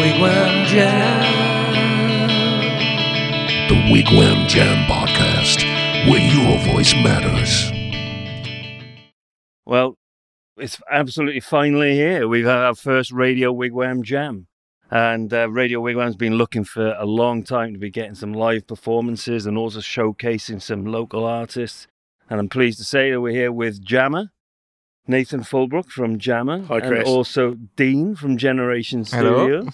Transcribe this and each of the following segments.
Wigwam Jam. The Wigwam Jam Podcast, where your voice matters. Well, it's absolutely finally here. We've had our first Radio Wigwam Jam. And uh, Radio Wigwam's been looking for a long time to be getting some live performances and also showcasing some local artists. And I'm pleased to say that we're here with Jamma, Nathan Fullbrook from Jamma, Hi, and also Dean from Generation Hello.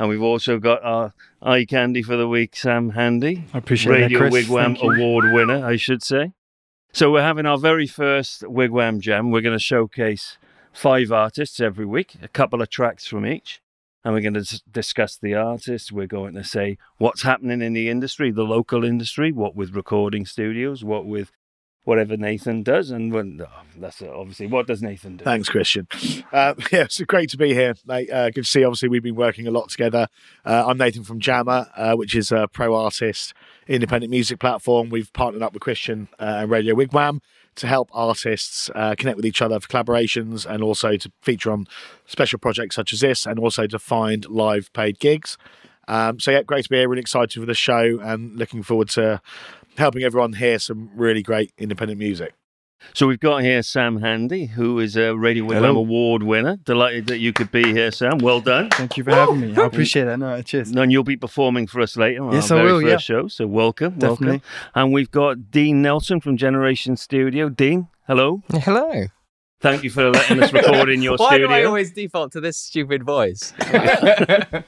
And we've also got our eye candy for the week, Sam Handy, I appreciate Radio that, Chris. Wigwam Thank you. Award winner, I should say. So we're having our very first Wigwam Jam. We're going to showcase five artists every week, a couple of tracks from each. And we're going to discuss the artists. We're going to say what's happening in the industry, the local industry, what with recording studios, what with whatever Nathan does. And when, oh, that's obviously what does Nathan do? Thanks, Christian. Uh, yeah, it's great to be here. Mate. Uh, good to see. Obviously, we've been working a lot together. Uh, I'm Nathan from Jamma, uh, which is a pro artist independent music platform. We've partnered up with Christian uh, and Radio Wigwam to help artists uh, connect with each other for collaborations and also to feature on special projects such as this and also to find live paid gigs. Um, so, yeah, great to be here. Really excited for the show and looking forward to helping everyone hear some really great independent music. So we've got here Sam Handy, who is a Radio Wigwam Award winner. Delighted that you could be here, Sam. Well done. Thank you for having me. I appreciate that. No, cheers. And you'll be performing for us later on Yes, our I very will, first yeah. show. So welcome, Definitely. welcome. And we've got Dean Nelson from Generation Studio. Dean, hello. Hello. Thank you for letting us record in your Why studio. do I always default to this stupid voice?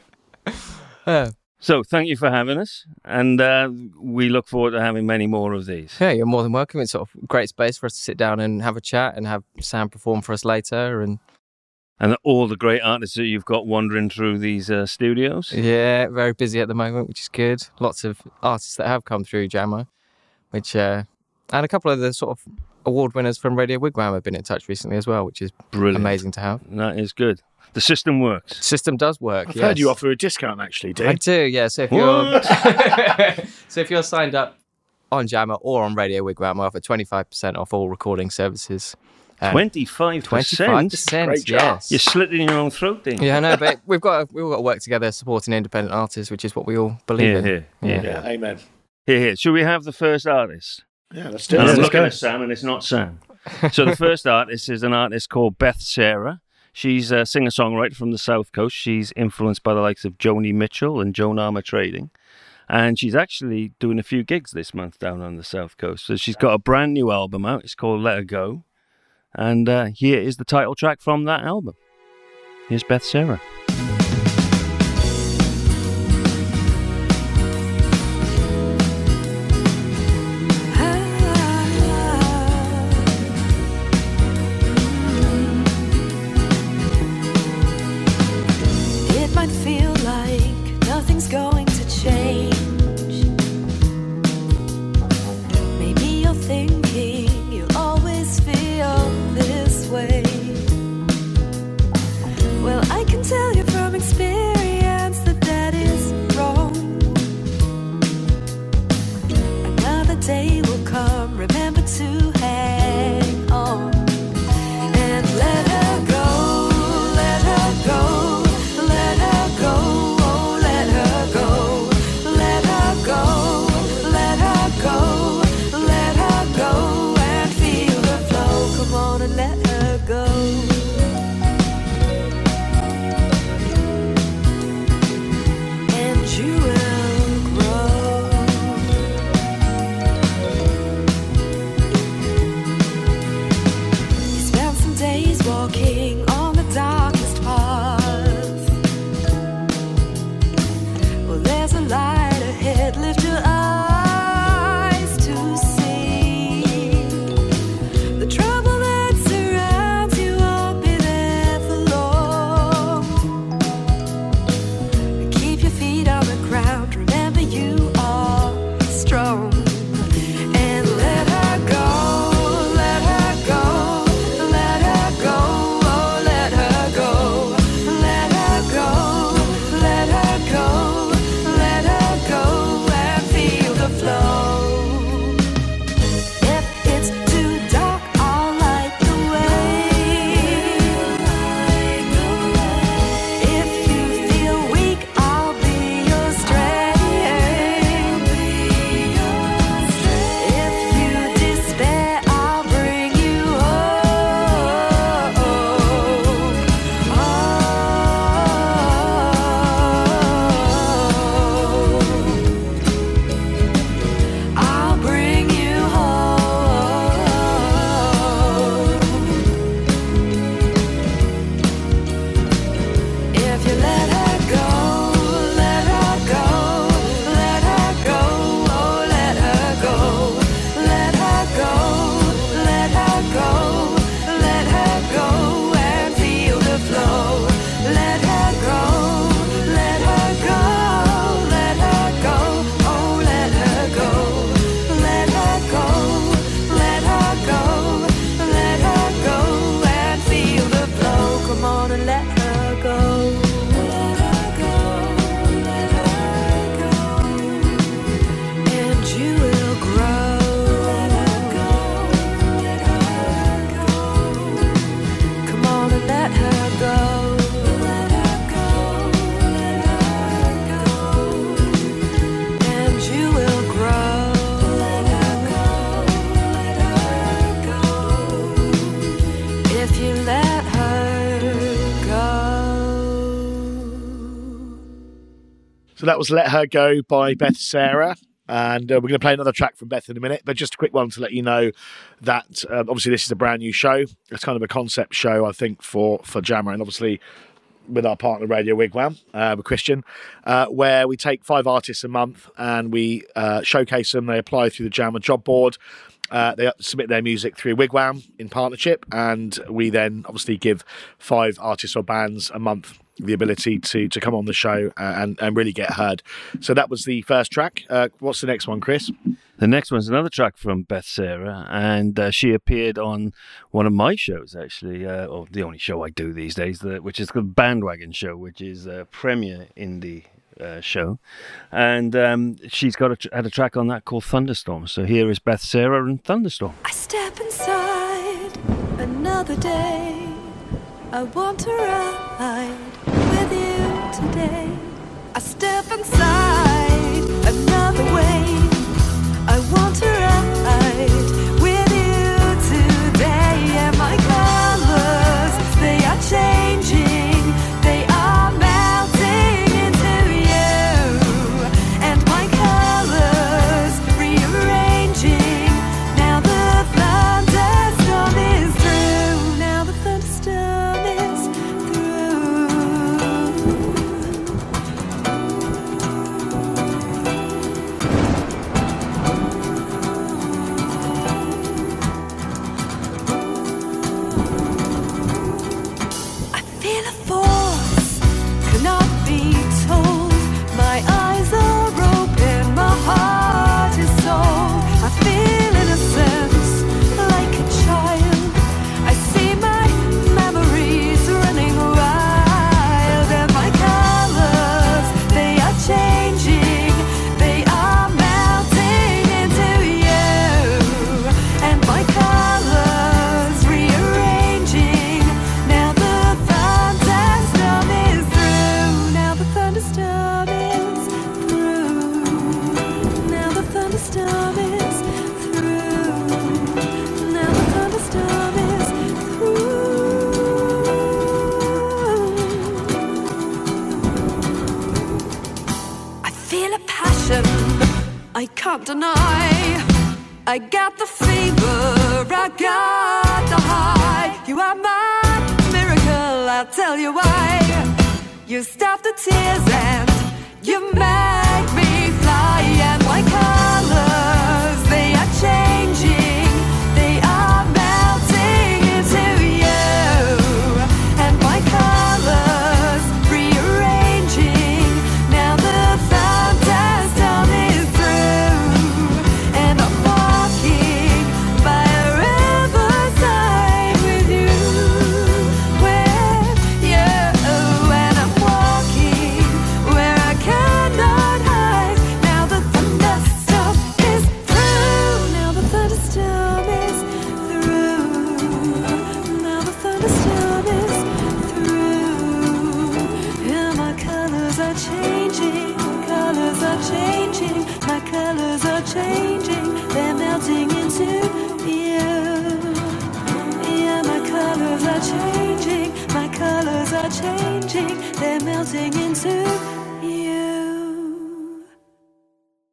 Uh, So thank you for having us, and uh, we look forward to having many more of these. yeah, you're more than welcome. It's sort of great space for us to sit down and have a chat and have Sam perform for us later. And And all the great artists that you've got wandering through these uh, studios. yeah, very busy at the moment, which is good. Lots of artists that have come through Jamma, which uh, and a couple of the sort of award winners from Radio Wigwam have been in touch recently as well, which is Brilliant. amazing to have. That is good. The system works. System does work. I've yes. heard you offer a discount actually, Do I do, yeah. So if you're so if you're signed up on Jamma or on Radio Wigwam, I offer twenty five percent off all recording services. Twenty-five Twenty five percent. Great percent, job. yes. you're slitting your own throat, Dean. Yeah, I know, but we've got we've got to work together supporting independent artists, which is what we all believe Here, in. here, here, Yeah, amen. here, here. Should we have the first artist? Yeah, let's do it. I'm looking at Sam, and it's not Sam. So the first artist is an artist called Beth Sarah. She's a singer-songwriter from the South Coast. She's influenced by the likes of Joni Mitchell and Joan Armatrading. And she's actually doing a few gigs this month down on the South Coast. So she's got a brand new album out. It's called Let Her Go. And uh, here is the title track from that album. Here's Beth Sarah. That was Let Her Go by Beth Sarah. And uh, we're going to play another track from Beth in a minute, but just a quick one to let you know that um, obviously this is a brand new show. It's kind of a concept show, I think, for for Jamma, and obviously with our partner Radio Wigwam, uh, with Christian, uh, where we take five artists a month and we uh, showcase them. They apply through the Jamma job board. Uh, they submit their music through Wigwam in partnership, and we then obviously give five artists or bands a month the ability to to come on the show uh, and and really get heard. So that was the first track. Uh, what's the next one, Chris? The next one's another track from Beth Sarah, and uh, she appeared on one of my shows, actually, uh, or the only show I do these days, the, which is the Bandwagon Show, which is a premier indie uh, show. And um, she's got a tr- had a track on that called Thunderstorm. So here is Beth Sarah and Thunderstorm. I step inside another day. I want to ride with you today. I step inside another way. I want to changing. Colors are changing. My colors are changing. They're melting into you. Yeah, my colors are changing. My colors are changing. They're melting into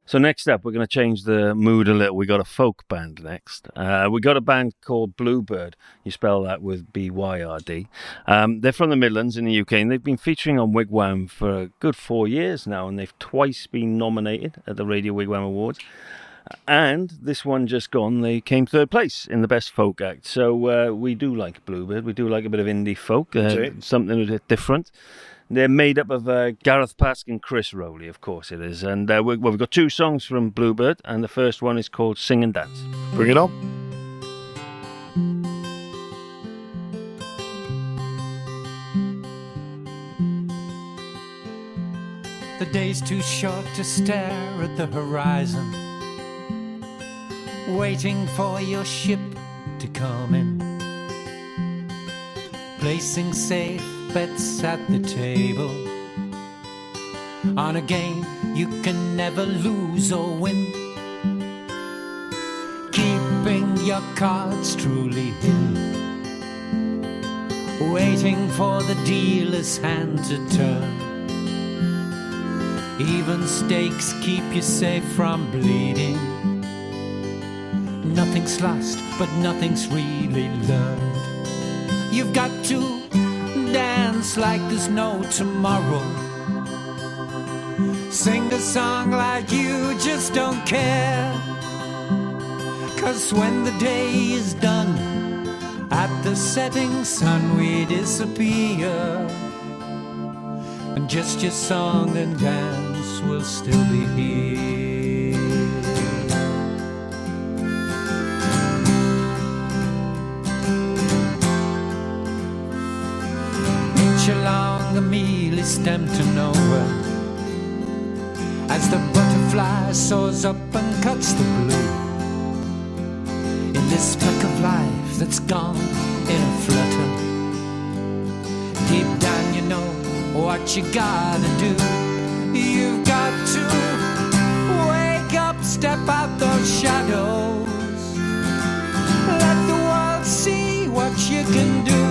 So next up, we're going to change the mood a little. We got a folk band next. Uh, we got a band called Bluebyrd. You spell that with B Y R D. Um, they're from the Midlands in the UK, and they've been featuring on Wigwam for a good four years now, and they've twice been nominated at the Radio Wigwam Awards. And this one just gone, they came third place in the best folk act. So uh, we do like Bluebyrd. We do like a bit of indie folk, uh, something a bit different. They're made up of uh, Gareth Pask and Chris Rowley, of course it is. And uh, we, well, we've got two songs from Bluebyrd, and the first one is called Sing and Dance. Bring it on. The day's too short to stare at the horizon, waiting for your ship to come in. Placing safe bets at the table on a game you can never lose or win. Keeping your cards truly hidden, waiting for the dealer's hand to turn Even stakes keep you safe from bleeding. Nothing's lost, but nothing's really learned. You've got to dance like there's no tomorrow. Sing a song like you just don't care. Cause when the day is done, at the setting sun we disappear. And just your song and dance will still be here. Stem to nowhere. As the butterfly soars up and cuts the blue. In this speck of life that's gone in a flutter. Deep down, you know what you gotta do. You've got to wake up, step out those shadows. Let the world see what you can do.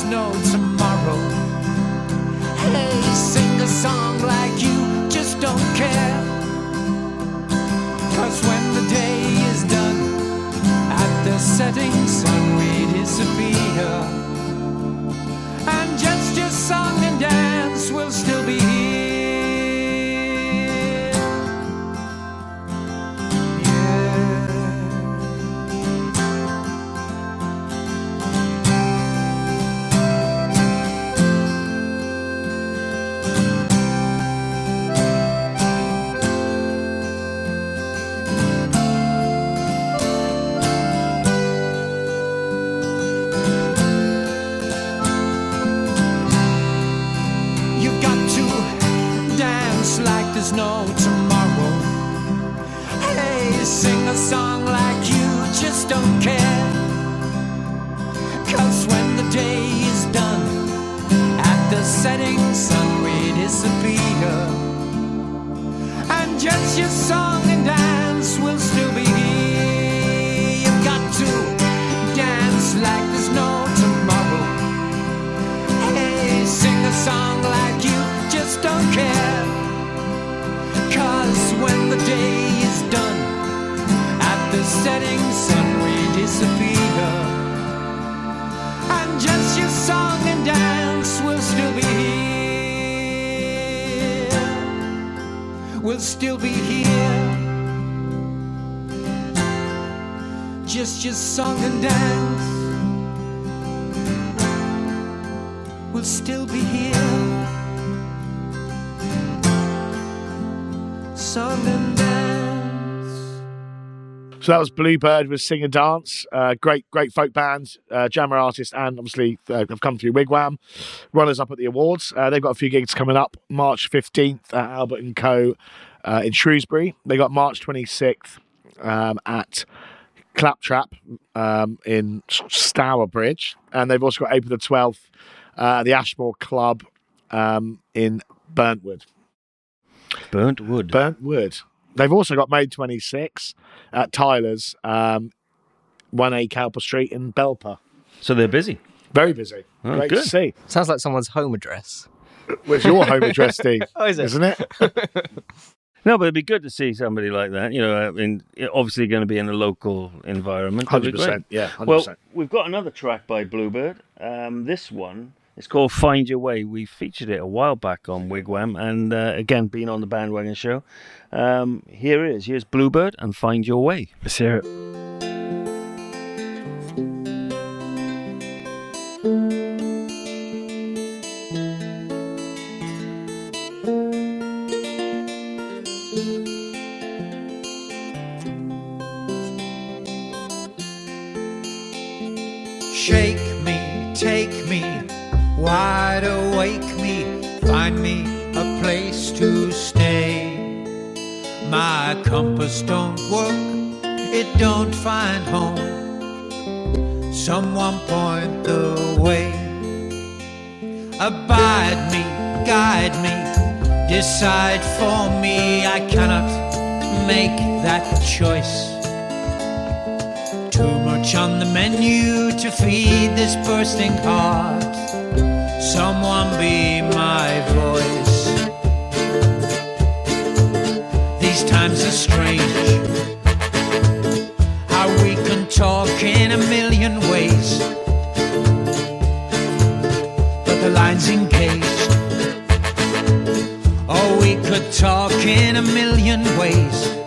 There's no tomorrow. Hey, sing a song like you just don't care. Cause when the day is done, at the setting sun we disappear. Disappear. And dance will still be. You've got to dance like there's no tomorrow. Hey, is a song like you just don't care? 'Cause when the day is done, at the setting sun, we disappear. I'm just your song and dance will still be here. Still be here. Just your song and dance will still be here. Song and dance. So that was Bluebyrd with Sing and Dance. Uh, great, great folk band, uh, Jamma artist, and obviously uh, have come through Wigwam. Runners up at the awards. Uh, they've got a few gigs coming up. March 15th at Albert and Co. Uh, in Shrewsbury. They got March 26th um, at Claptrap um, in Stourbridge. And they've also got April the 12th uh, at the Ashmore Club um, in Burntwood. Burnt wood. Burntwood. They've also got May 26 at Tyler's, um, 1A Cowper Street in Belper. so they're busy. Very busy. Oh, Great good. to see. Sounds like someone's home address. Where's your home address, Steve? Oh, is it? Isn't it? No, but it'd be good to see somebody like that. You know, I mean, obviously going to be in a local environment. Great. 100%. Yeah, 100%. Well, we've got another track by Bluebyrd. Um, this one is called "Find Your Way." We featured it a while back on Wigwam, and uh, again, being on the bandwagon show. Um, here it is. Here's Bluebyrd and "Find Your Way." Let's hear it. Shake me, take me, wide awake me, find me a place to stay. My compass don't work, it don't find home. Someone point the way. Abide me, guide me, decide for me. I cannot make that choice. Much on the menu to feed this bursting heart. Someone be my voice. These times are strange. How we can talk in a million ways. But the line's engaged. Oh, we could talk in a million ways.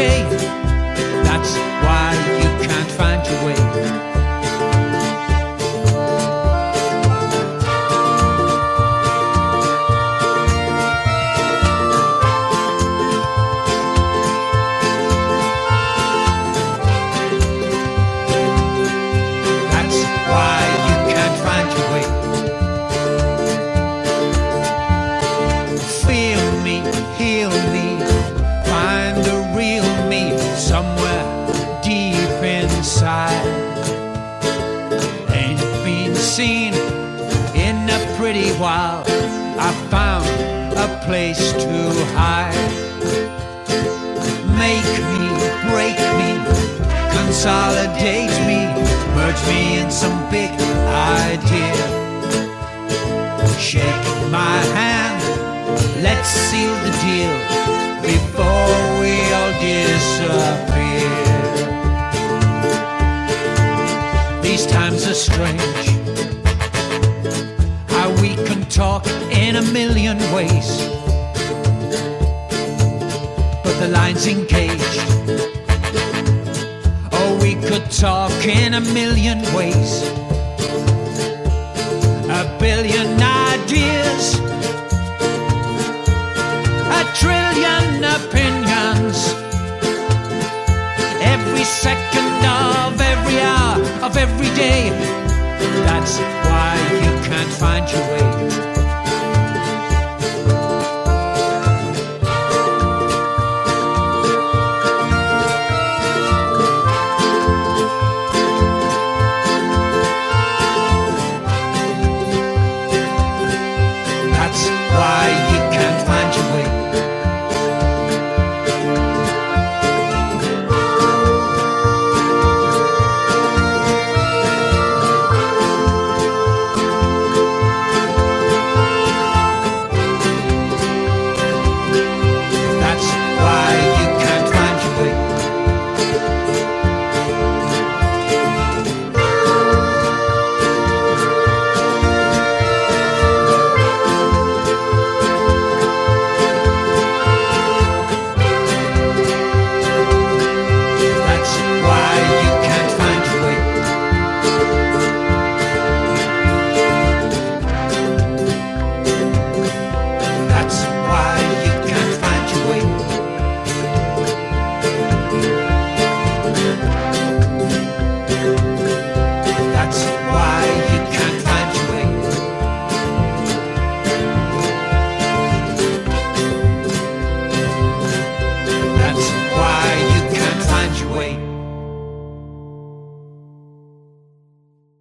Of consolidate me, merge me in some big idea. Shake my hand, let's seal the deal before we all disappear. These times are strange. How we can talk in a million ways, but the line's engaged. Could talk in a million ways. A billion ideas. A trillion opinions. Every second of every hour of every day. That's why you can't find your way.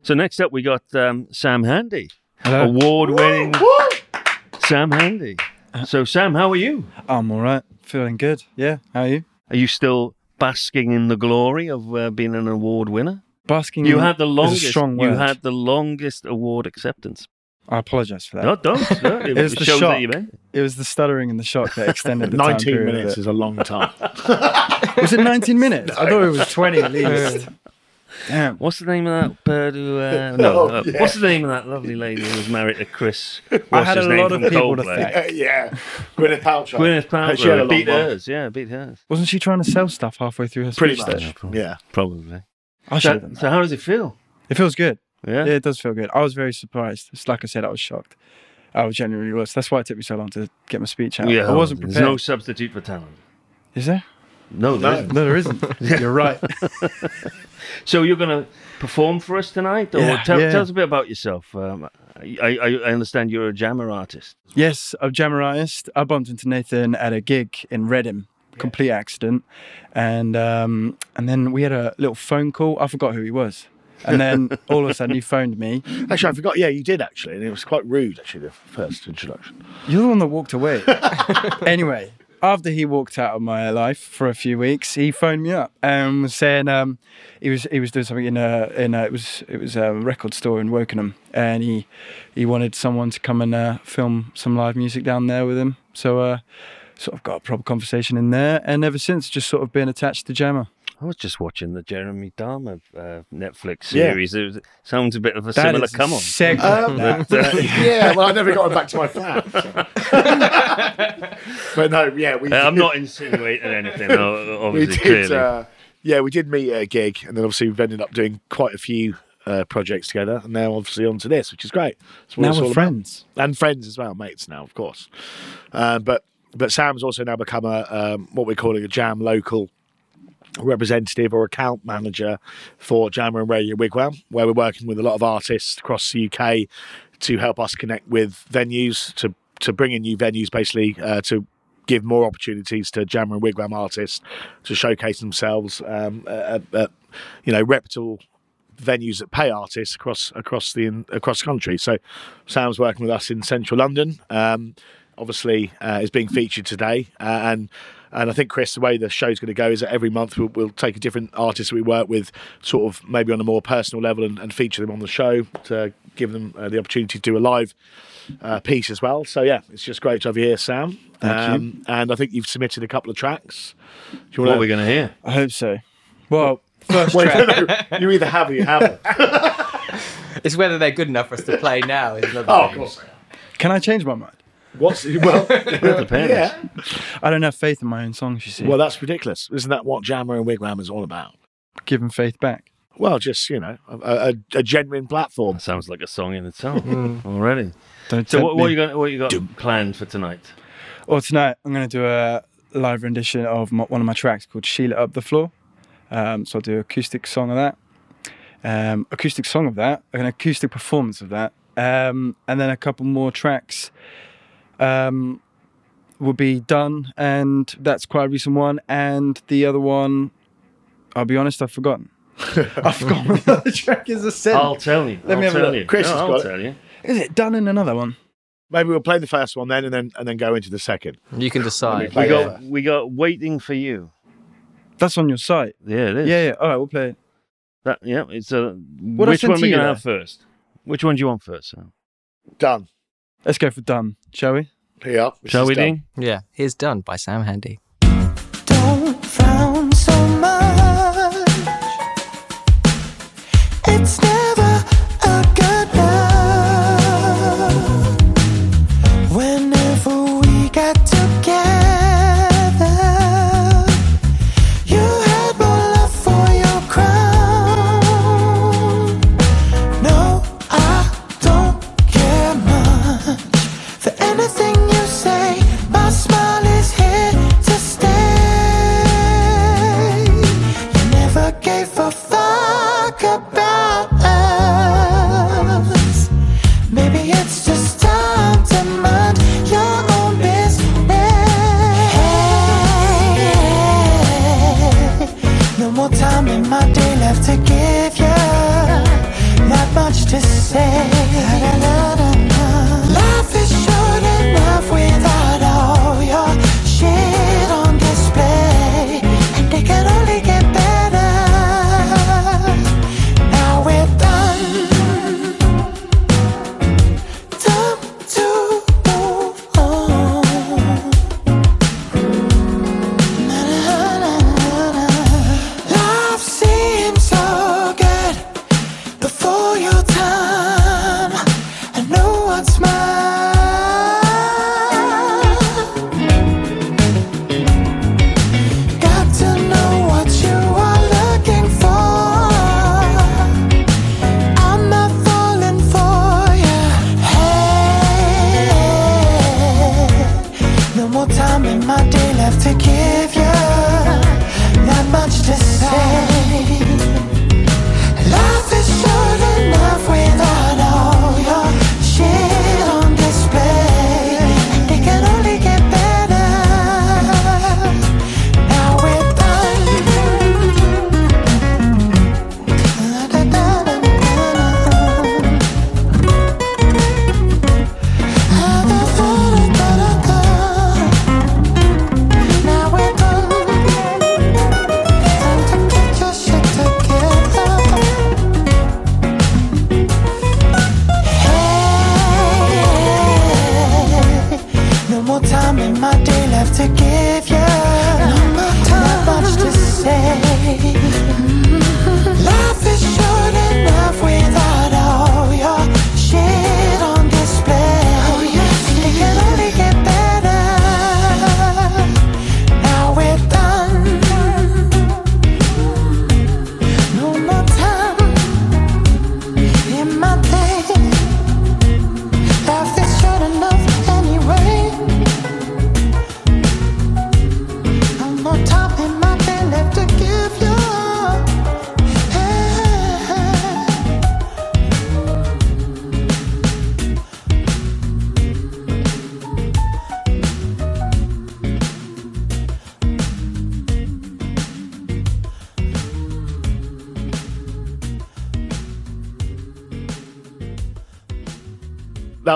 So next up, we got um, Sam Handy, Hello. award-winning Sam Handy. So Sam, how are you? I'm all right. Feeling good. Yeah. How are you? Are you still basking in the glory of uh, being an award winner? Basking. You in- had the is longest. A strong you had the longest award acceptance. I apologise for that. No, don't. No, it It was the shows shock. that you it. It was the stuttering and the shock that extended the time 19 period of minutes it. is a long time. Was it 19 minutes? I thought it was 20 at least. Damn. What's the name of that bird who? Uh, no, Oh, uh, yeah. what's the name of that lovely lady who was married to Chris? I had his a name lot of from people to Coldplay? thank. yeah. Gwyneth Paltrow. Gwyneth Paltrow. She had a Paltrow long beat one. hers. Yeah, beat hers. Wasn't she trying to sell stuff halfway through her Pretty much. there? probably. Yeah. Probably. I So, done so how does it feel? It feels good. Yeah. Yeah, it does feel good. I was very surprised. It's like I said, I was shocked. I was genuinely was. That's why it took me so long to get my speech out. Yeah, I wasn't prepared. There's prepared. no substitute for talent. Is there? No, there No. isn't. No, there isn't. You're right. So you're going to perform for us tonight, or Yeah, tell, yeah. tell us a bit about yourself. Um, I, I, I understand you're a Jamma artist. Yes, I'm Jamma artist. I bumped into Nathan at a gig in Reading complete accident, and um, and then we had a little phone call. I forgot who he was, and then all of a sudden he phoned me. Actually, I forgot. Yeah, you did actually, and it was quite rude. Actually, the first introduction. You're the one that walked away. anyway, after he walked out of my life for a few weeks, he phoned me up and was saying um, he was he was doing something in a in a, it was it was a record store in Wokingham, and he he wanted someone to come and uh, film some live music down there with him. So uh, sort of got a proper conversation in there, and ever since just sort of been attached to Jamma. I was just watching the Jeremy Dahmer uh, Netflix Yeah. series. It was, sounds a bit of a That similar come on. segue, Um, that. But, uh, yeah, well, I never got back to my flat. but no, yeah, we. I'm not insinuating anything, o- We obviously, did. clearly. Uh, yeah, we did meet at a gig, and then obviously we've ended up doing quite a few uh, projects together, and now obviously onto this, which is great. Now we're about. friends. and friends as well, mates now, of course. Uh, but but Sam's also now become a um, what we're calling a Jam local representative or account manager for Jamma and Radio Wigwam, where we're working with a lot of artists across the UK to help us connect with venues to to bring in new venues, basically uh, to give more opportunities to Jamma and Wigwam artists to showcase themselves um, at, at you know reputable venues that pay artists across across the across the country. So Sam's working with us in central London. Um, obviously, uh, is being featured today, uh, and and I think Chris, the way the show's going to go is that every month we'll, we'll take a different artist that we work with, sort of maybe on a more personal level, and, and feature them on the show to give them uh, the opportunity to do a live uh, piece as well. So yeah, it's just great to have you here, Sam. Thank you. And I think you've submitted a couple of tracks. Do you what are we going to hear? I hope so. Well, first Wait, track. you either have or you haven't. It's whether they're good enough for us to play now. Is another oh, of course. Can I change my mind? What's well? depends. yeah. I don't have faith in my own songs. You see, Well, that's ridiculous. Isn't that what Jamma and Wigwam is all about? giving faith back. Well, just you know, a, a, a genuine platform. That sounds like a song in itself already. Don't So what, what are you going? What you got planned for tonight? Well, tonight I'm going to do a live rendition of my, one of my tracks called "Sheila Up the Floor." Um, so I'll do acoustic song of that, um, acoustic song of that, an acoustic performance of that, um, and then a couple more tracks um, will be done, and that's quite a recent one. And the other one, I'll be honest, I've forgotten. I've forgotten what the other track is. I said. I'll tell you. Let I'll me have a tell look. you. Chris No, has I'll got it. tell you. Is it done in another one? Maybe we'll play the first one then, and then and then go into the second. You can decide. We Yeah. got we got waiting for you. That's on your site. Yeah, it is. Yeah, yeah. All right, we'll play it. That, yeah. It's a. I which one to we you gonna have first? Which one do you want first? Sam? Done. Let's go for done, shall we? Yeah. Shall we, done. Dean? Yeah, here's done by Sam Handy.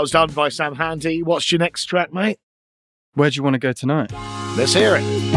That was done by Sam Handy. What's your next track, mate? Where do you want to go tonight? Let's hear it.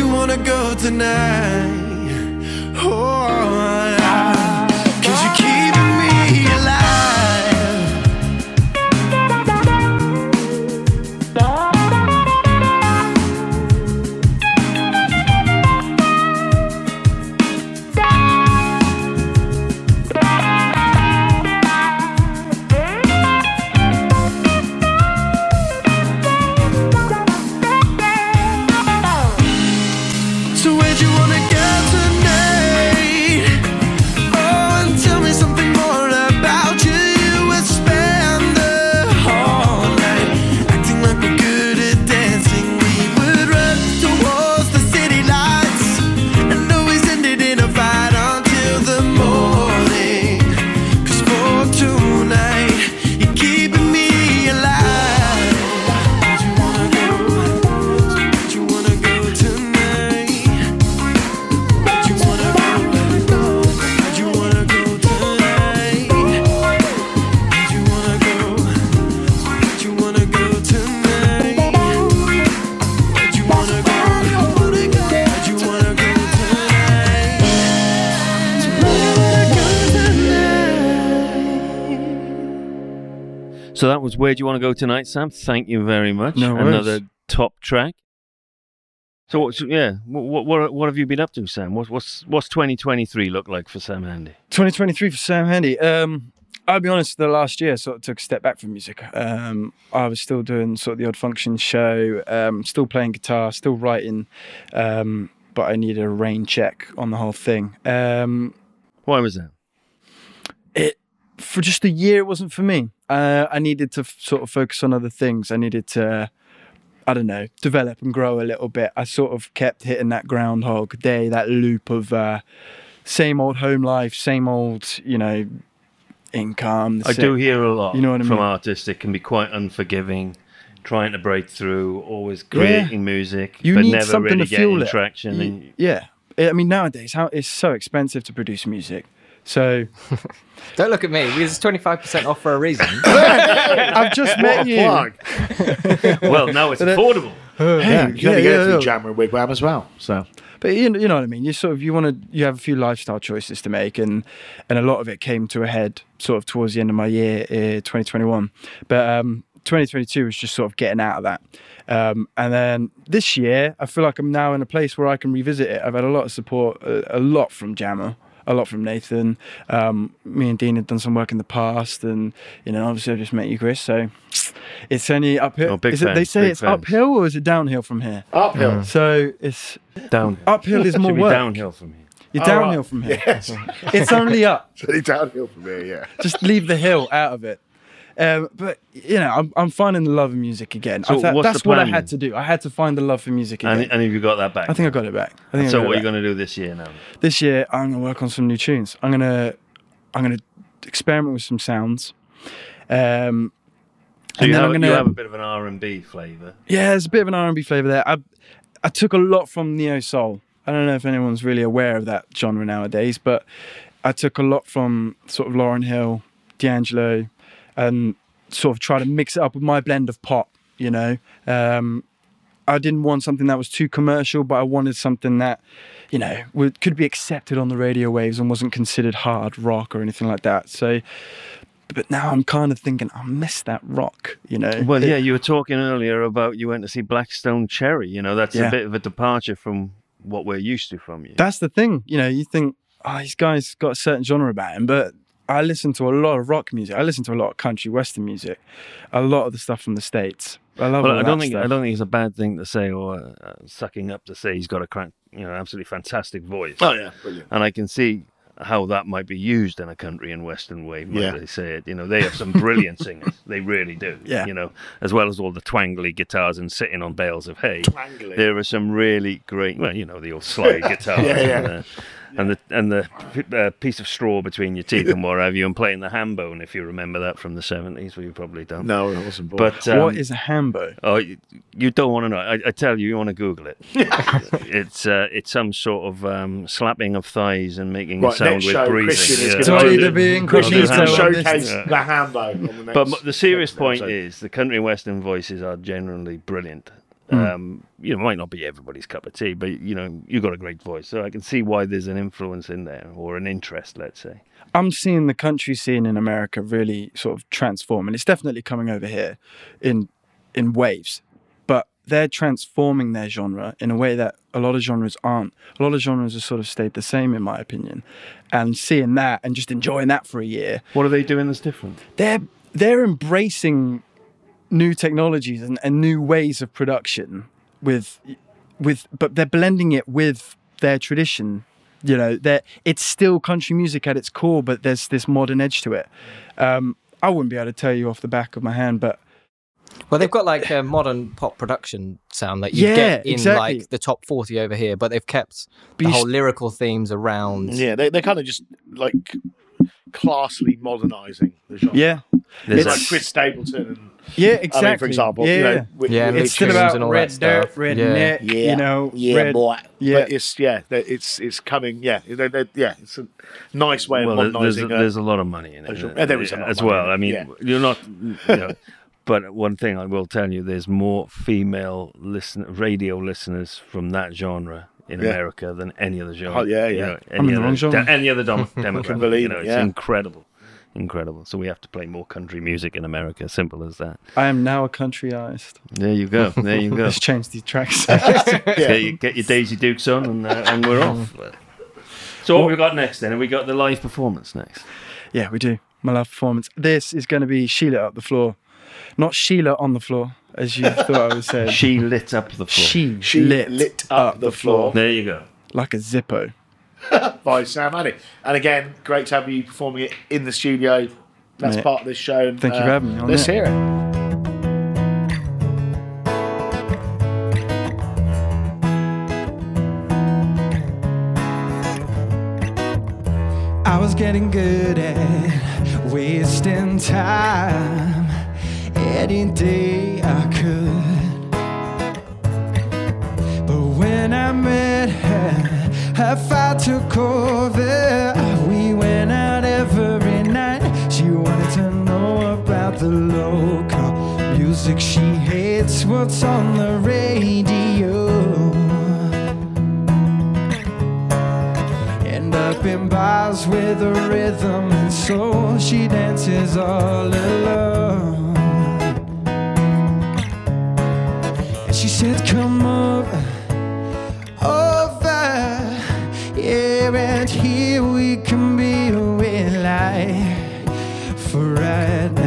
you wanna go tonight? Oh, I Where Do You Want to Go Tonight, Sam? Thank you very much. No worries. Another top track. So, yeah, what, what, what have you been up to, Sam? What, what's, what's 2023 look like for Sam Handy? 2023 for Sam Handy? Um, I'll be honest, the last year sort of took a step back from music. Um, I was still doing sort of the odd function show, um, still playing guitar, still writing, um, but I needed a rain check on the whole thing. Um, Why was that? It for just a year it wasn't for me uh, i needed to f- sort of focus on other things i needed to i don't know develop and grow a little bit i sort of kept hitting that groundhog day that loop of uh, same old home life same old you know income I do hear a lot You know what I from mean? artists. It can be quite unforgiving, trying to break through, always creating music, You but never really getting traction. And yeah i mean nowadays how it's so expensive to produce music so Don't look at me. It's 25% off for a reason. i've just met you Plug. well, now it's affordable. Yeah, you can yeah, to get yeah, it through yeah. Jamma and Wigwam as well. So But you, know, you know what I mean. You sort of you want to you have a few lifestyle choices to make, and and a lot of it came to a head sort of towards the end of my year, uh, 2021. But um, 2022 was just sort of getting out of that. Um, and then this year, I feel like I'm now in a place where I can revisit it. I've had a lot of support, a, a lot from Jamma, a lot from Nathan. Um, me and Dean had done some work in the past, and you know, obviously I just met you, Chris. So it's only uphill. Oh, big is it, they say big it's fans. uphill or is it downhill from here? uphill. So it's Down. uphill is more work. downhill from here. You're Oh, downhill right. from here. Yes. It's only up. It's only downhill from here. Yeah. Just leave the hill out of it. Um, but you know, I'm, I'm finding the love of music again. So I thought what's the that's what I had to do. I had to find the love for music again. And, and have you got that back? I think I got it back. I think so what are you going to do this year now? this year? I'm gonna work on some new tunes. I'm gonna I'm gonna experiment with some sounds. Um, So and you then have, I'm gonna you have a bit of an R and B flavour. Yeah, there's a bit of an R&B flavor there. I I took a lot from neo soul. I don't know if anyone's really aware of that genre nowadays, but I took a lot from sort of Lauryn Hill, D'Angelo, and sort of try to mix it up with my blend of pop. You know, um, I didn't want something that was too commercial, but I wanted something that, you know, would, could be accepted on the radio waves and wasn't considered hard rock or anything like that. So, but now I'm kind of thinking I miss that rock. You know, Well, It- yeah, you were talking earlier about you went to see Black Stone Cherry. You know, that's Yeah. a bit of a departure from what we're used to from you. That's the thing. You know, you think, oh, this guy's got a certain genre about him, but I listen to a lot of rock music. I listen to a lot of country western music, a lot of the stuff from the states. I love. Well, all I don't that think I don't think it's a bad thing to say or uh, sucking up to say he's got a crank, you know, absolutely fantastic voice. Oh yeah, brilliant. and I can see how that might be used in a country and western way. Might Yeah. they say it? You know, they have some brilliant singers. They really do. Yeah. You know, as well as all the twangly guitars and sitting on bales of hay. Twangly. There are some really great. Well, you know, the old slide guitar. Yeah, yeah. And, uh, and the and the uh, piece of straw between your teeth and what have you, and playing the ham bone if you remember that from the seventies. Well, you probably don't. No, I wasn't born. But um, what is a hambo? Oh, you, you don't want to know. I, I tell you, you want to Google it. it's uh, it's some sort of um, slapping of thighs and making a Right, sound next with show, breathing. Christian is Yeah. gonna Sorry do to the- be in Christian is going to Hambo. showcase Yeah. the Hambo. On the next, But the serious point episode. is the country and western voices are generally brilliant. Hmm. Um, you know, might not be everybody's cup of tea, but you know, you've got a great voice, so I can see why there's an influence in there or an interest, let's say. I'm seeing the country scene in America really sort of transform, and it's definitely coming over here in in waves. But they're transforming their genre in a way that a lot of genres aren't. A lot of genres have sort of stayed the same, in my opinion. And seeing that and just enjoying that for a year, What are they doing that's different? they're they're embracing new technologies and, and new ways of production with with but they're blending it with their tradition you know they it's still country music at its core but there's this modern edge to it um i wouldn't be able to tell you off the back of my hand but Well, they've got like a modern pop production sound that you Yeah, get in exactly. like the top 40 over here, but they've kept the whole lyrical themes around. yeah, they they're kind of just like classily modernising the genre. yeah There's it's like like Chris Stapleton and yeah I exactly mean, for example, yeah, you know, yeah. with- Yeah, with- it's still Combs about and all red dirt stuff. red Yeah. neck you know red, boy. Yeah. But it's yeah, it's it's coming. Yeah, they, they, yeah, it's a nice way well, of there- there's, modernising. uh, there's a lot of money in it Sure. uh, there is a lot as money well. in I mean, yeah. you're not. You know, but one thing I will tell you: there's more female listen radio listeners from that genre in Yeah. America than any other genre. Oh, yeah, you yeah. know, I'm in any the other, wrong genre. de- any other dom- demographic. believe you know, it's yeah. incredible, incredible. So we have to play more country music in America. Simple as that. i am now a country artist There you go. There you go. let's change these tracks Get, your, get your Daisy Dukes on, and uh, and we're off. So what we got next then? Have we got the live performance next? yeah we do my live performance. This is going to be Sheila up the floor, not Sheila on the floor, as you thought I was saying. She lit up the floor. She, She lit, lit up the floor. There you go. like a Zippo. by Sam Handy. And again, great to have you performing it in the studio. That's Mate. part of this show. and, Thank you uh, for having me on Let's it. hear it. I was getting good at wasting time any day I could. But when I met her, her fire took over. We went out every night. She wanted to know about the local music she hates, what's on the radio. End up in bars with a rhythm and soul. She dances all alone. And she said, Come over. For right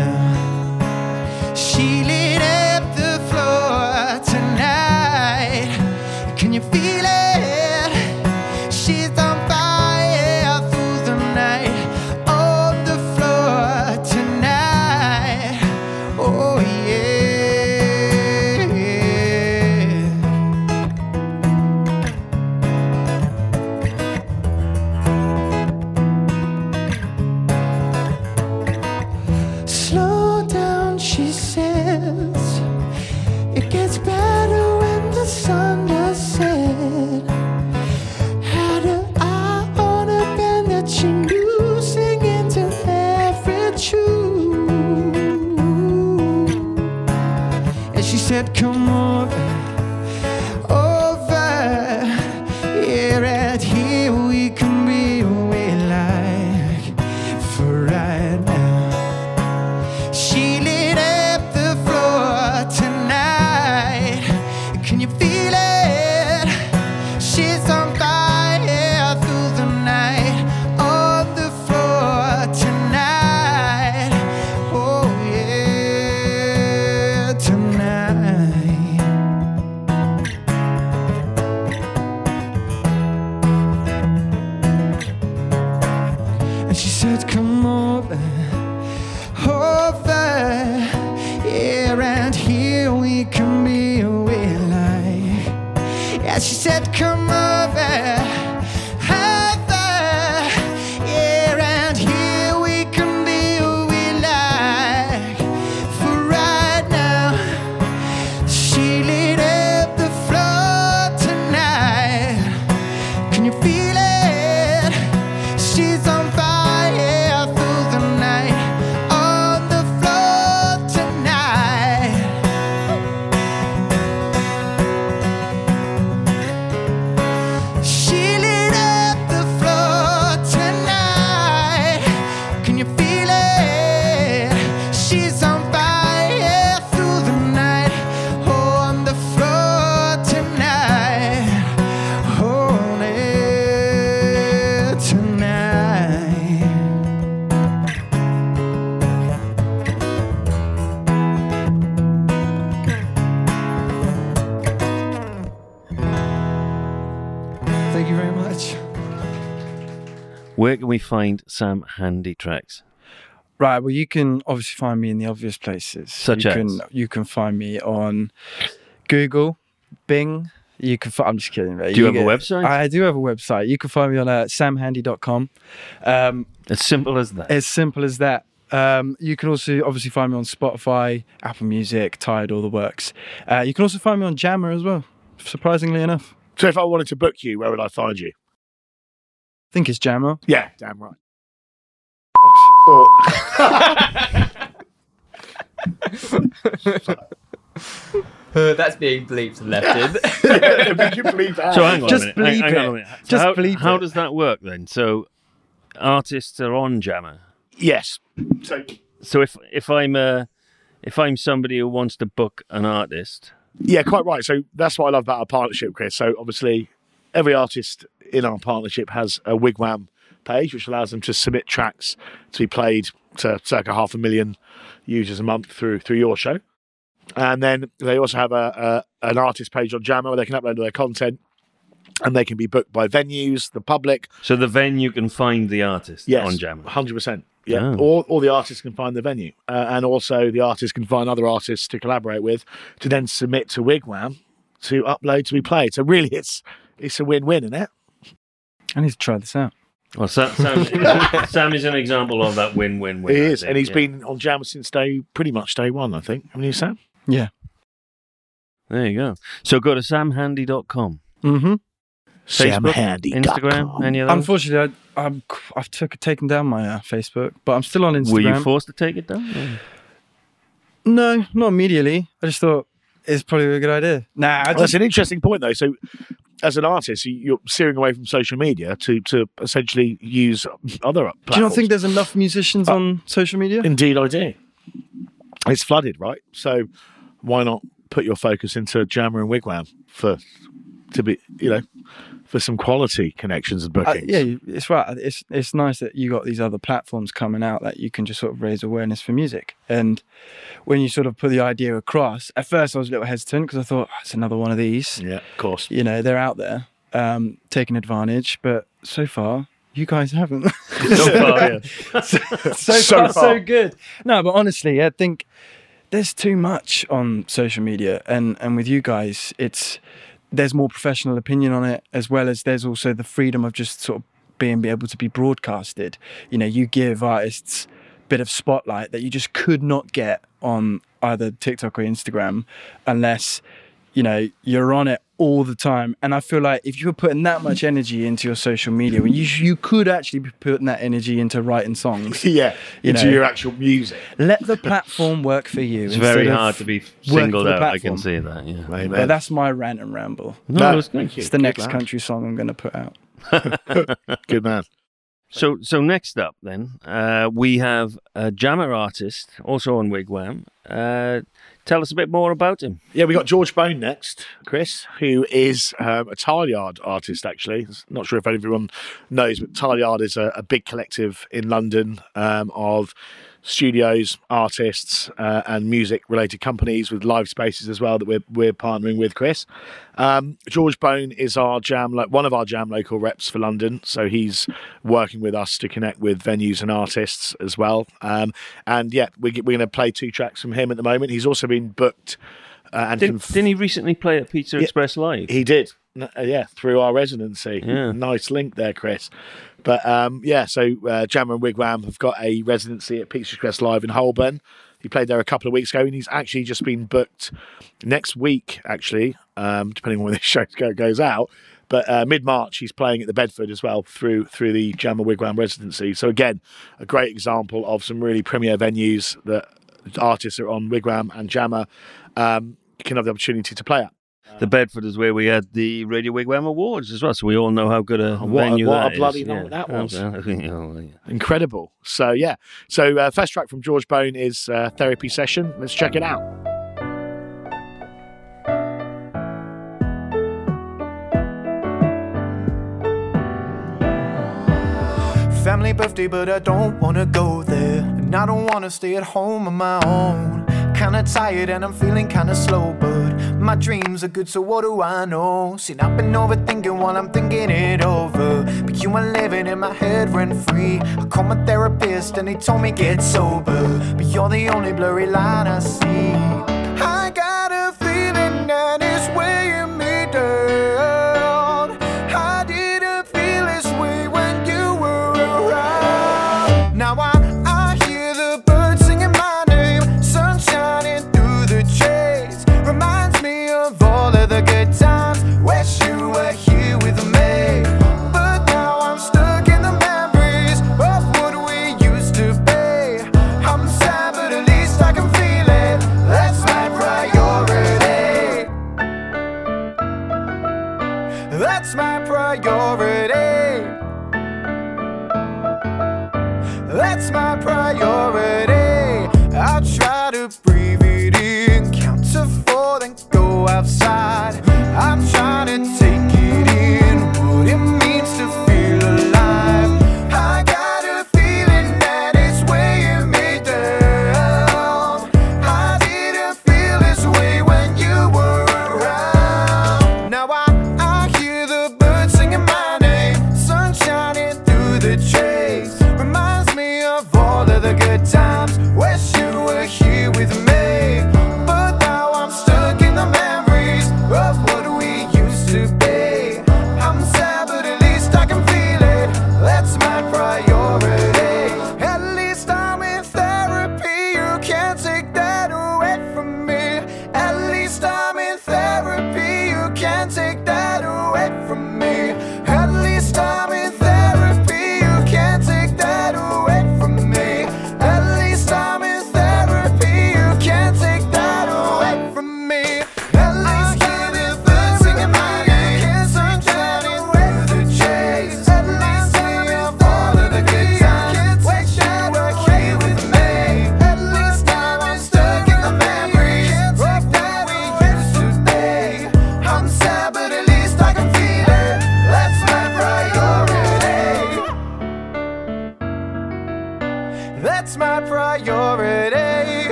we find Sam Handy tracks? Right. Well, you can obviously find me in the obvious places. Such you as? can you can find me on Google, Bing. You can. fi- I'm just kidding. Mate. Do you have a website? I do have a website. You can find me on uh, samhandy.com. Um, As simple as that. as simple as that. Um, you can also obviously find me on Spotify, Apple Music, Tidal, the works. Uh, you can also find me on Jamma as well. Surprisingly enough, So if I wanted to book you, where would I find you? I think it's Jamma. Yeah, damn right. Or, That's being bleeped and left in. Would you believe that? So hang on Just a minute. hang- bleep hang on it. a minute. So Just how, bleep how it. does that work then? So artists are on Jamma. Yes. So So if if I'm uh, if I'm somebody who wants to book an artist, Yeah, quite right. So that's what I love about our partnership, Chris. So obviously, every artist in our partnership has a wigwam page, which allows them to submit tracks to be played to circa half a million users a month through through your show. And then they also have a, a an artist page on Jamma where they can upload their content, and they can be booked by venues, the public. So the venue can find the artist Yes, on Jamma. hundred percent. Yeah, Oh. or or the artist can find the venue, uh, and also the artist can find other artists to collaborate with, to then submit to Wigwam to upload to be played. So really, it's it's a win-win, isn't it? I need to try this out. Well, Sam, Sam, Sam is an example of that win-win-win. He I is, think, and he's yeah. been on Jamma since day pretty much day one, I think. Haven't you, Sam? Yeah. There you go. So go to samhandy.com. Mm-hmm. Facebook, SamHandy.com. Instagram, any of those? Unfortunately, I, I'm, I've took taken down my uh, Facebook, but I'm still on Instagram. Were you forced to take it down? or- No, not immediately. I just thought it's probably a good idea. Nah, I Well, that's an interesting point, though. So, as an artist, you- you're steering away from social media to to essentially use other platforms. do you not think there's enough musicians Uh, on social media? Indeed, I do. It's flooded, right? So, why not put your focus into Jamma and Wigwam for to be, you know, for some quality connections and Uh, bookings? yeah, it's right. It's it's nice that you got these other platforms coming out that you can just sort of raise awareness for music. And when you sort of put the idea across, at first I was a little hesitant because I thought "Oh, it's another one of these. yeah, of course. You know, they're out there um, taking advantage, but so far you guys haven't. So far, yeah. so, so So far, so good. No, but honestly, I think there's too much on social media, and and with you guys, it's there's more professional opinion on it, as well as there's also the freedom of just sort of being able to be broadcasted. You know, you give artists a bit of spotlight that you just could not get on either TikTok or Instagram, unless you know you're on it all the time and i feel like if you were putting that much energy into your social media when you you could actually be putting that energy into writing songs Yeah, You into know. your actual music. let the platform work for you It's very hard to be singled for the out. I can see that. Yeah. Amen. but that's my rant and ramble No, No, that's good. thank you. it's the Good next lad. country song i'm going to put out Good man. So, so next up, then uh, we have a Jamma artist, also on Wigwam. Uh, tell us a bit more about him. Yeah, we got George Bone next, Chris, who is um, a Tileyard artist, actually. Not sure if everyone knows, but Tileyard is a, a big collective in London um, of studios, artists, uh, and music related companies with live spaces as well that we're, we're partnering with, Chris. Um, George Bone is our jam, lo- one of our jam local reps for London. So he's working with us to connect with venues and artists as well. Um, and yeah, we, we're going to play two tracks from him at the moment. He's also been booked. Uh, and Didn't, conf- didn't he recently play at Pizza Yeah. Express Live? he did, uh, yeah, through our residency. Yeah. Nice link there, Chris. But um, yeah, so uh, Jamma and Wigwam have got a residency at Pizza Express Live in Holborn. He played there a couple of weeks ago, and he's actually just been booked next week, actually, um, depending on when this show goes out. But uh, mid March, he's playing at the Bedford as well through through the Jamma Wigwam residency. So again, a great example of some really premier venues that artists are on Wigwam and Jamma um, can have the opportunity to play at. The Bedford is where we had the Radio Wigwam Awards as well, so we all know how good a Oh, what a- venue what a that is. bloody night that was. Incredible. So yeah, so uh, first track from George Bone is uh, Therapy Session. Let's check it out. Family birthday, but I don't wanna go there. And I don't wanna stay at home on my own. Kinda tired and I'm feeling kinda slow, but my dreams are good, so what do I know? See, I've been overthinking while I'm thinking it over. But you are living in my head rent free. I called my therapist and he told me get sober. But you're the only blurry line I see. I got a feeling that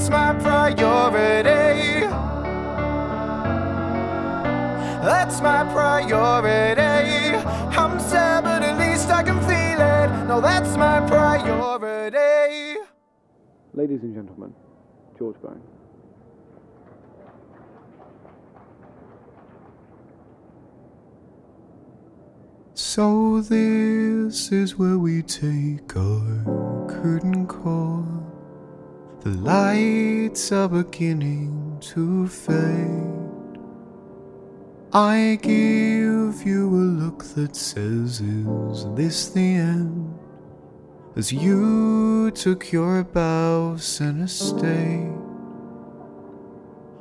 That's my priority. That's my priority. I'm sad, but at least I can feel it. No, that's my priority. Ladies and gentlemen, George Bone. So this is where we take our curtain call. The lights are beginning to fade. I give you a look that says, Is this the end? As you took your bows and estate.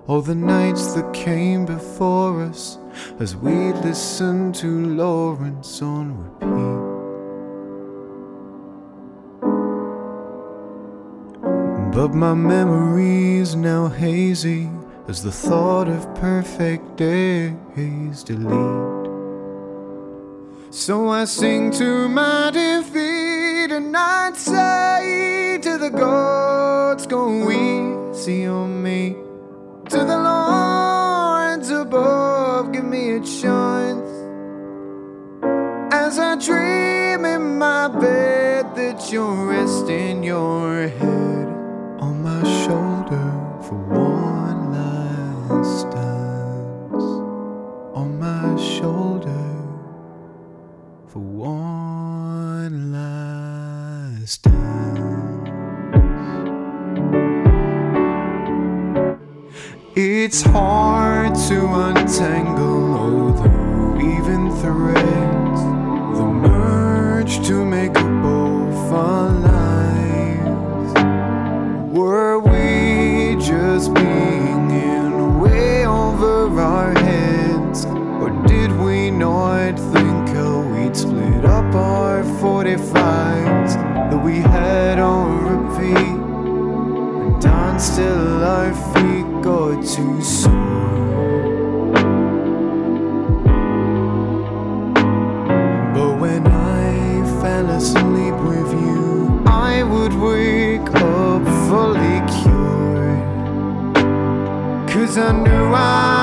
All the nights that came before us as we listened to Lawrence on repeat. But my memory's now hazy as the thought of perfect days delete. So I sing to my defeat and I'd say to the gods, go easy on me. To the lords above, give me a chance. As I dream in my bed that you're resting your head my shoulder for one last dance. On my shoulder for one last dance. It's hard to untangle we on repeat? And danced till our feet got too sore. But when I fell asleep with you, I would wake up fully cured. Cause I knew I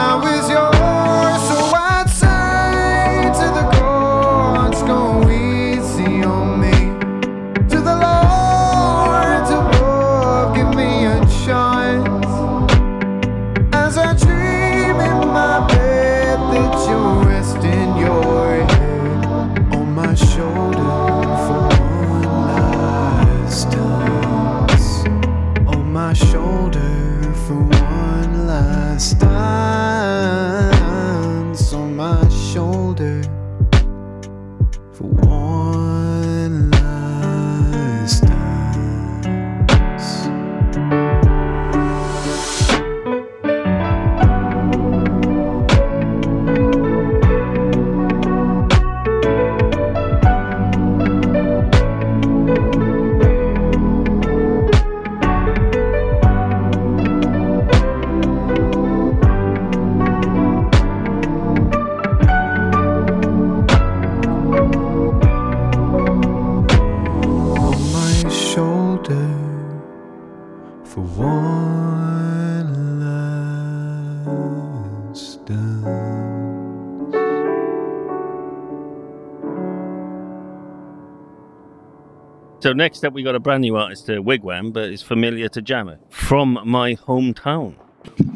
So next up, we got a brand new artist to Wigwam, but is familiar to Jamma from my hometown.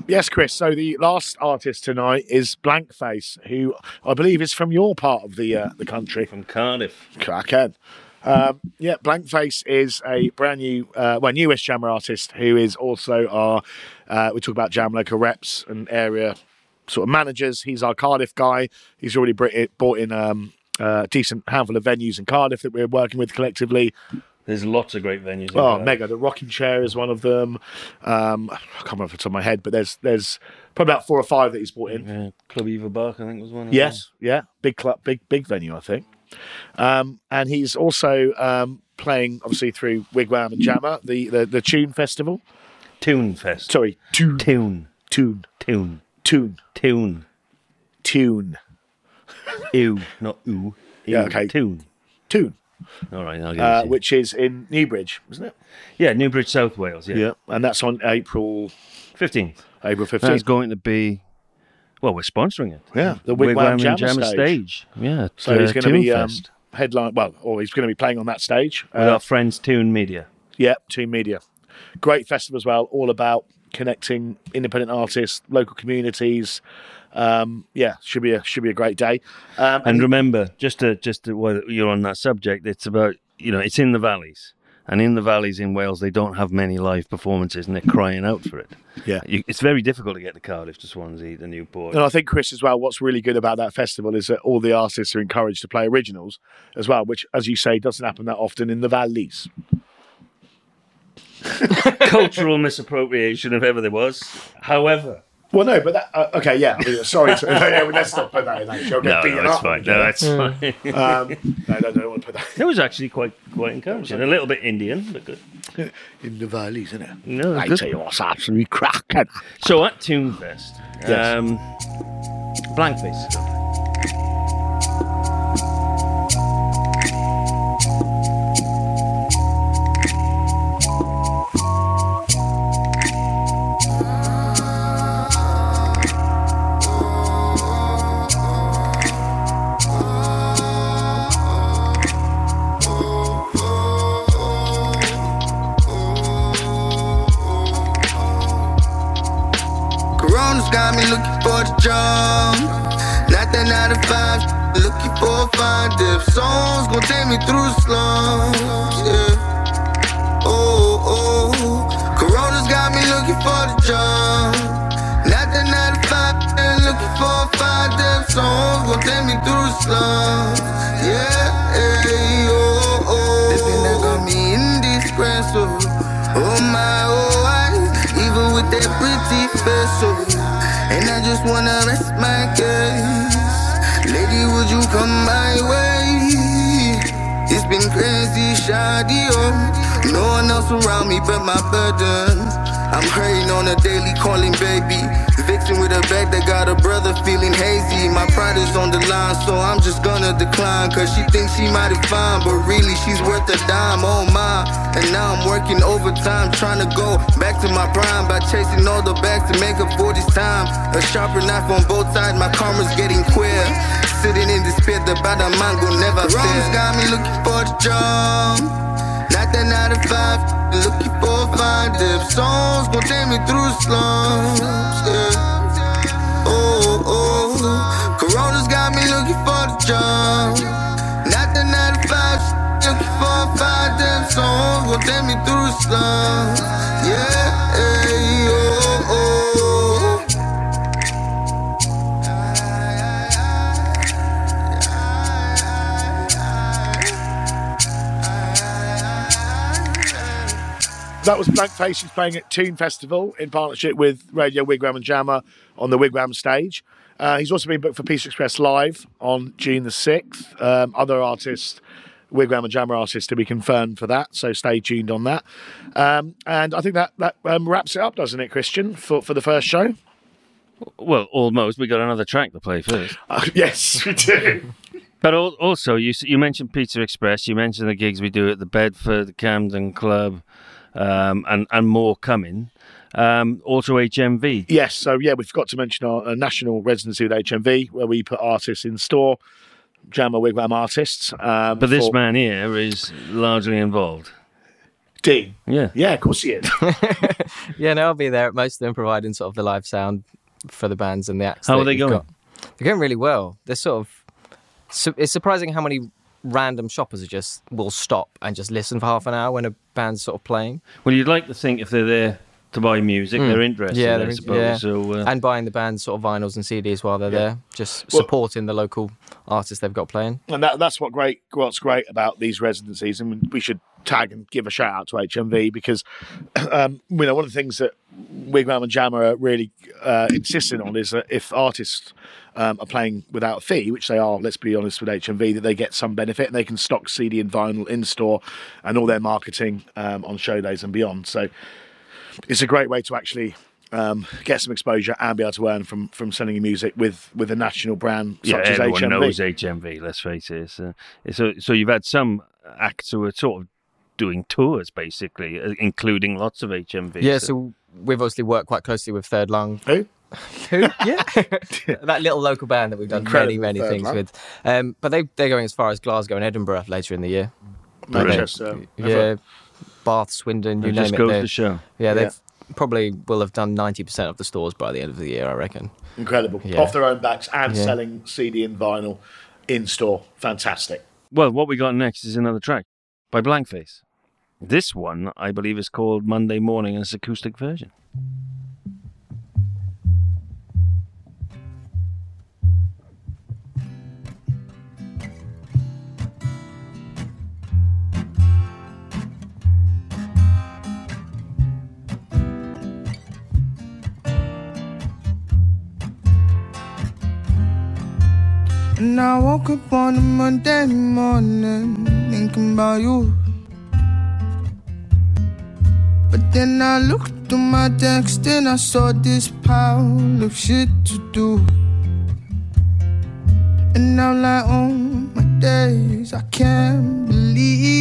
Yes, Chris. So the last artist tonight is Blankface, who I believe is from your part of the uh, the country. From Cardiff. Crackhead. Um, yeah, Blankface is a brand new, uh, well, newest Jamma artist who is also our. Uh, we talk about Jam local reps and area sort of managers. He's our Cardiff guy. He's already brought in um, a decent handful of venues in Cardiff that we're working with collectively. There's lots of great venues. Oh, mega! The Rocking Chair is one of them. Um, I can't remember off the top of my head, but there's there's probably about four or five that he's brought in. Yeah, Clwb Ifor Bach, I think, was one. Of Yes, yeah, big club, big big venue, I think. Um, and he's also um, playing, obviously, through Wigwam and Jamma, the the, the Tune Festival. them. Tune Fest. Sorry, Tune, Tune. Tune, Tune. Tune, Tune. Tune, Ew, not ooh. Yeah, okay. Tune. Tune. All right, I'll give it uh, to you. which is in Newbridge, isn't it? yeah, Newbridge, South Wales. Yeah, and that's on April fifteenth. April fifteenth. That's fifteenth. going to be. Well, we're sponsoring it. Yeah, the Wigwam Jamma stage. Yeah, So he's uh, going to be um, headline. Well, or he's going to be playing on that stage. with Uh, our friends Tune Media. yeah, Tune Media, great festival as well. All about connecting independent artists, local communities. Um, yeah, should be a should be a great day. Um, And remember, just to just to, while you're on that subject, it's about you know it's in the valleys, and in the valleys in Wales they don't have many live performances, and they're crying out for it. Yeah. you, it's very difficult to get to Cardiff, to Swansea, to Newport. And I think Chris as well. What's really good about that festival is that all the artists are encouraged to play originals as well, which, as you say, doesn't happen that often in the valleys. Cultural misappropriation, if ever there was. However, Well, no, but that uh, okay, yeah. I mean, sorry, to, yeah, well, let's not put that in. That show. no, Get no, it's up. fine. No, that's fine. Um, no, no, don't want to put that It was actually quite quite encouraging. A little bit Indian, but good. in the valleys, isn't it? No, I good. tell you what's absolutely cracking. So at Tunefest, Yes. um, blank And I just wanna rest my case. Lady, would you come my way? It's been crazy, shoddy, oh. No one else around me but my burdens. I'm hurting on a daily, calling baby. Vixen with a bag that got a brother feeling hazy. My pride is on the line, so I'm just gonna decline. Cause she thinks she mighty fine, but really she's worth a dime, oh my. And now I'm working overtime, trying to go back to my prime by chasing all the bags to make up for this time. A sharper knife on both sides, my karma's getting queer. Sitting in despair, the bottom mind will never fail. got me looking for the jump. Not that nine to five, looking for five dip. Songs gon' take me through the slums. Yeah. Oh, oh. Corona's got me looking for the jump. Not that nine to five, looking for a fine dip. Songs gon' take me through the slums. That was Blank Faces playing at Tune Festival in partnership with Radio Wigwam and Jamma on the Wigwam stage. Uh, he's also been booked for Pizza Express Live on June the 6th. Um, other artists, Wigwam and Jamma artists, to be confirmed for that, so stay tuned on that. Um, and I think that, that um, wraps it up, doesn't it, Christian, for, for the first show? Well, almost. We got another track to play first. Uh, yes, we do. But also, you you mentioned Pizza Express. You mentioned the gigs we do at the Bedford Camden Club, um, and and more coming. Um, also HMV. Yes, so yeah, we forgot to mention our uh, national residency with HMV, where we put artists in store, Jamma Wigwam artists. Um, But this for- man here is largely involved. Dean. Yeah. Yeah, of course he is. Yeah, no, I'll be there at most of them, providing sort of the live sound for the bands and the acts. How are they going? Got. They're going really well. They're sort of. So it's surprising how many random shoppers are just will stop and just listen for half an hour when a band's sort of playing. Well, you'd like to think if they're there to buy music, Mm. they're interested. Yeah, they're in- suppose. yeah. So uh, and buying the band's sort of vinyls and CDs while they're Yeah. there, just Well- supporting the local artists they've got playing. and that, that's what great what's great about these residencies and we should tag and give a shout out to HMV because um, you know one of the things that Wigwam and Jamma are really uh, insisting on is that if artists um, are playing without a fee, which they are, let's be honest with HMV, that they get some benefit and they can stock CD and vinyl in store and all their marketing um, on show days and beyond. So it's a great way to actually um, get some exposure, and be able to earn from from selling your music with with a national brand Yeah, such as everyone HMV. knows HMV. Let's face it. It's, uh, so, so you've had some acts who are sort of doing tours, basically, uh, including lots of HMV. Yeah, so we've obviously worked quite closely with Third Lung. Who? Who? Yeah, that little local band that we've done Incredible, many, many things Lung. with. Um, but they they're going as far as Glasgow and Edinburgh later in the year. Manchester. Yeah, Bath, Swindon, you it name just it. goes they're- to show. Yeah, they've probably will have done ninety percent of the stores by the end of the year, I reckon. Incredible. Yeah. Off their own backs and Yeah. selling CD and vinyl in store. Fantastic. Well, what we got next is another track by Blankface. This one, I believe, is called Monday Morning and it's acoustic version. And I woke up on a Monday morning thinking about you. But then I looked through my text and I saw this pile of shit to do. And I'm like, oh my days, I can't believe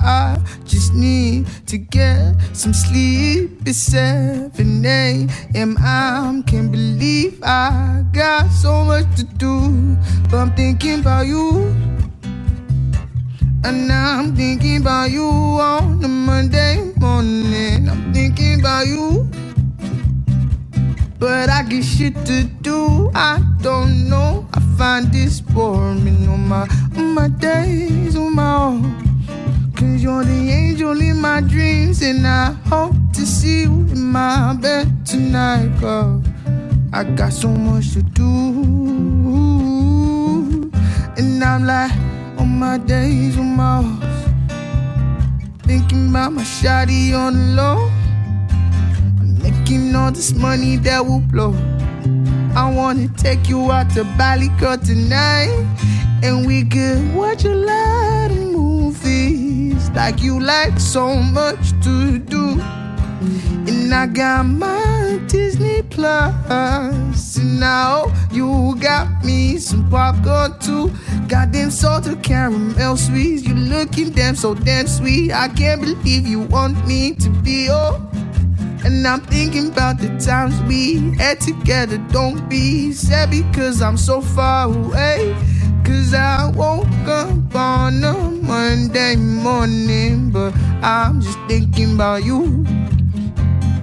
I just need to get some sleep. It's 7 a.m. I can't believe I got so much to do. But I'm thinking about you. And now I'm thinking about you on a Monday morning. I'm thinking about you. But I get shit to do. I don't know. I find this boring on my on my days on my own. Cause you're the angel in my dreams, and I hope to see you in my bed tonight. Girl. I got so much to do. And I'm like, on my days on my horse. Thinking about my shawty on the low. Making all this money that will blow. I wanna take you out to Bali girl tonight. And we could watch a lot of. Like you like so much to do. And I got my Disney Plus. And now you got me some popcorn too. Goddamn salted caramel sweets. You looking damn so damn sweet. I can't believe you want me to be your. And I'm thinking about the times we had together. Don't be sad because I'm so far away. Cause I woke up on a Monday morning, but I'm just thinking about you.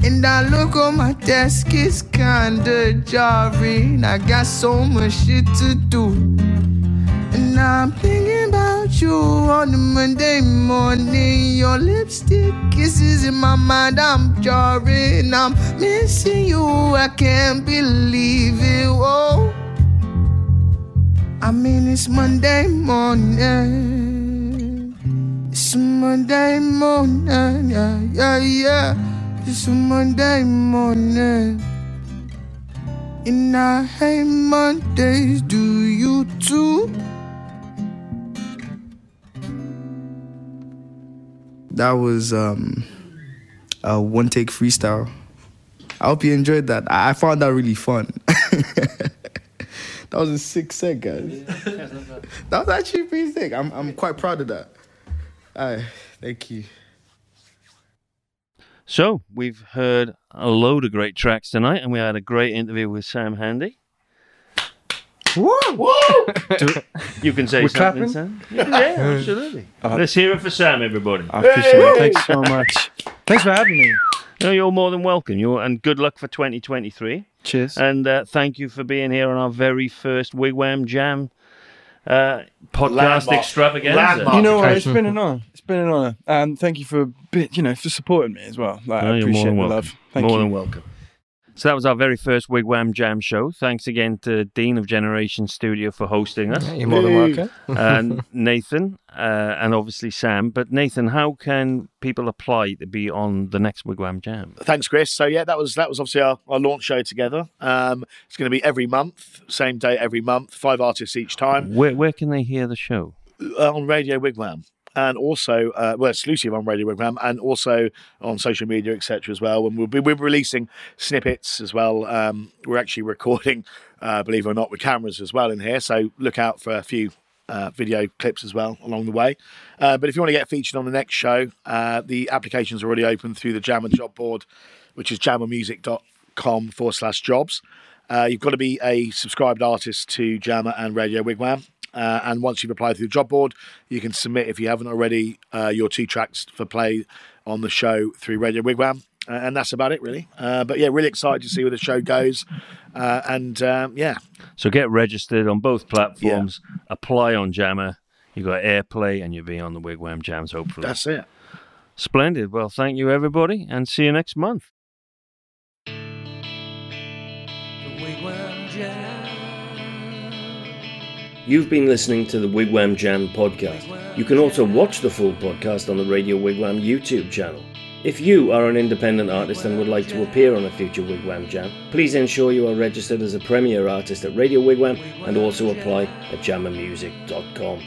And I look on my desk, it's kinda jarring. I got so much shit to do. And I'm thinking about you on a Monday morning. Your lipstick kisses in my mind, I'm jarring. I'm missing you, I can't believe it. Whoa. I mean, it's Monday morning. It's a Monday morning, yeah, yeah, yeah. It's a Monday morning. And I hate Mondays, do you too? That was um, a one take freestyle. I hope you enjoyed that. I I found that really fun. that was a sick set, guys. that was actually pretty sick. I'm, I'm quite proud of that. Aye, thank you. So we've heard a load of great tracks tonight, and we had a great interview with Sam Handy. Woo! Woo! You can say We're something, clapping? Sam. Yeah, yeah, absolutely. Uh, Let's hear it for Sam, everybody. I appreciate it. Thanks so much. Thanks for having me. No, you're more than welcome. You're, and good luck for 2023. Cheers. And uh, thank you for being here on our very first Wigwam Jam uh, podcast Landmark. extravaganza. Landmark. you know what? It's been an honor. It's been an honor. And thank you for bit, you know, for supporting me as well. Like, No, I you're more appreciate than the welcome. love. Thank more you. than welcome. So that was our very first Wigwam Jam show. Thanks again to Dean of Generation Studio for hosting us. Yeah, you're more than welcome. and Nathan, uh, and obviously Sam. But Nathan, how can people apply to be on the next Wigwam Jam? Thanks, Chris. So yeah, that was that was obviously our, our launch show together. Um, it's going to be every month, same day every month, five artists each time Where where can they hear the show? uh, on Radio Wigwam. And also uh, well exclusive on Radio Wigwam and also on social media etc as well. And we'll be we're releasing snippets as well. Um, we're actually recording, uh, believe it or not, with cameras as well in here. So look out for a few. Uh, video clips as well along the way. Uh, but if you want to get featured on the next show, uh, the applications are already open through the Jamma job board, which is jammamusic.com forward slash jobs. Uh, you've got to be a subscribed artist to Jamma and Radio Wigwam. Uh, and once you've applied through the job board, you can submit, if you haven't already, uh, your two tracks for play on the show through Radio Wigwam. Uh, and that's about it, really. Uh, but yeah, really excited to see where the show goes. Uh, and um, yeah, So get registered on both platforms. Apply on Jamma. You've got AirPlay, and you'll be on the Wigwam Jams. Hopefully, that's it. splendid. Well, thank you everybody, and see you next month. You've been listening to the Wigwam Jam podcast. You can also watch the full podcast on the Radio Wigwam YouTube channel. If you are an independent artist and would like to appear on a future Wigwam Jam, please ensure you are registered as a premier artist at Radio Wigwam and also apply at jammamusic.com.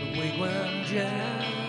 The Wigwam Jam.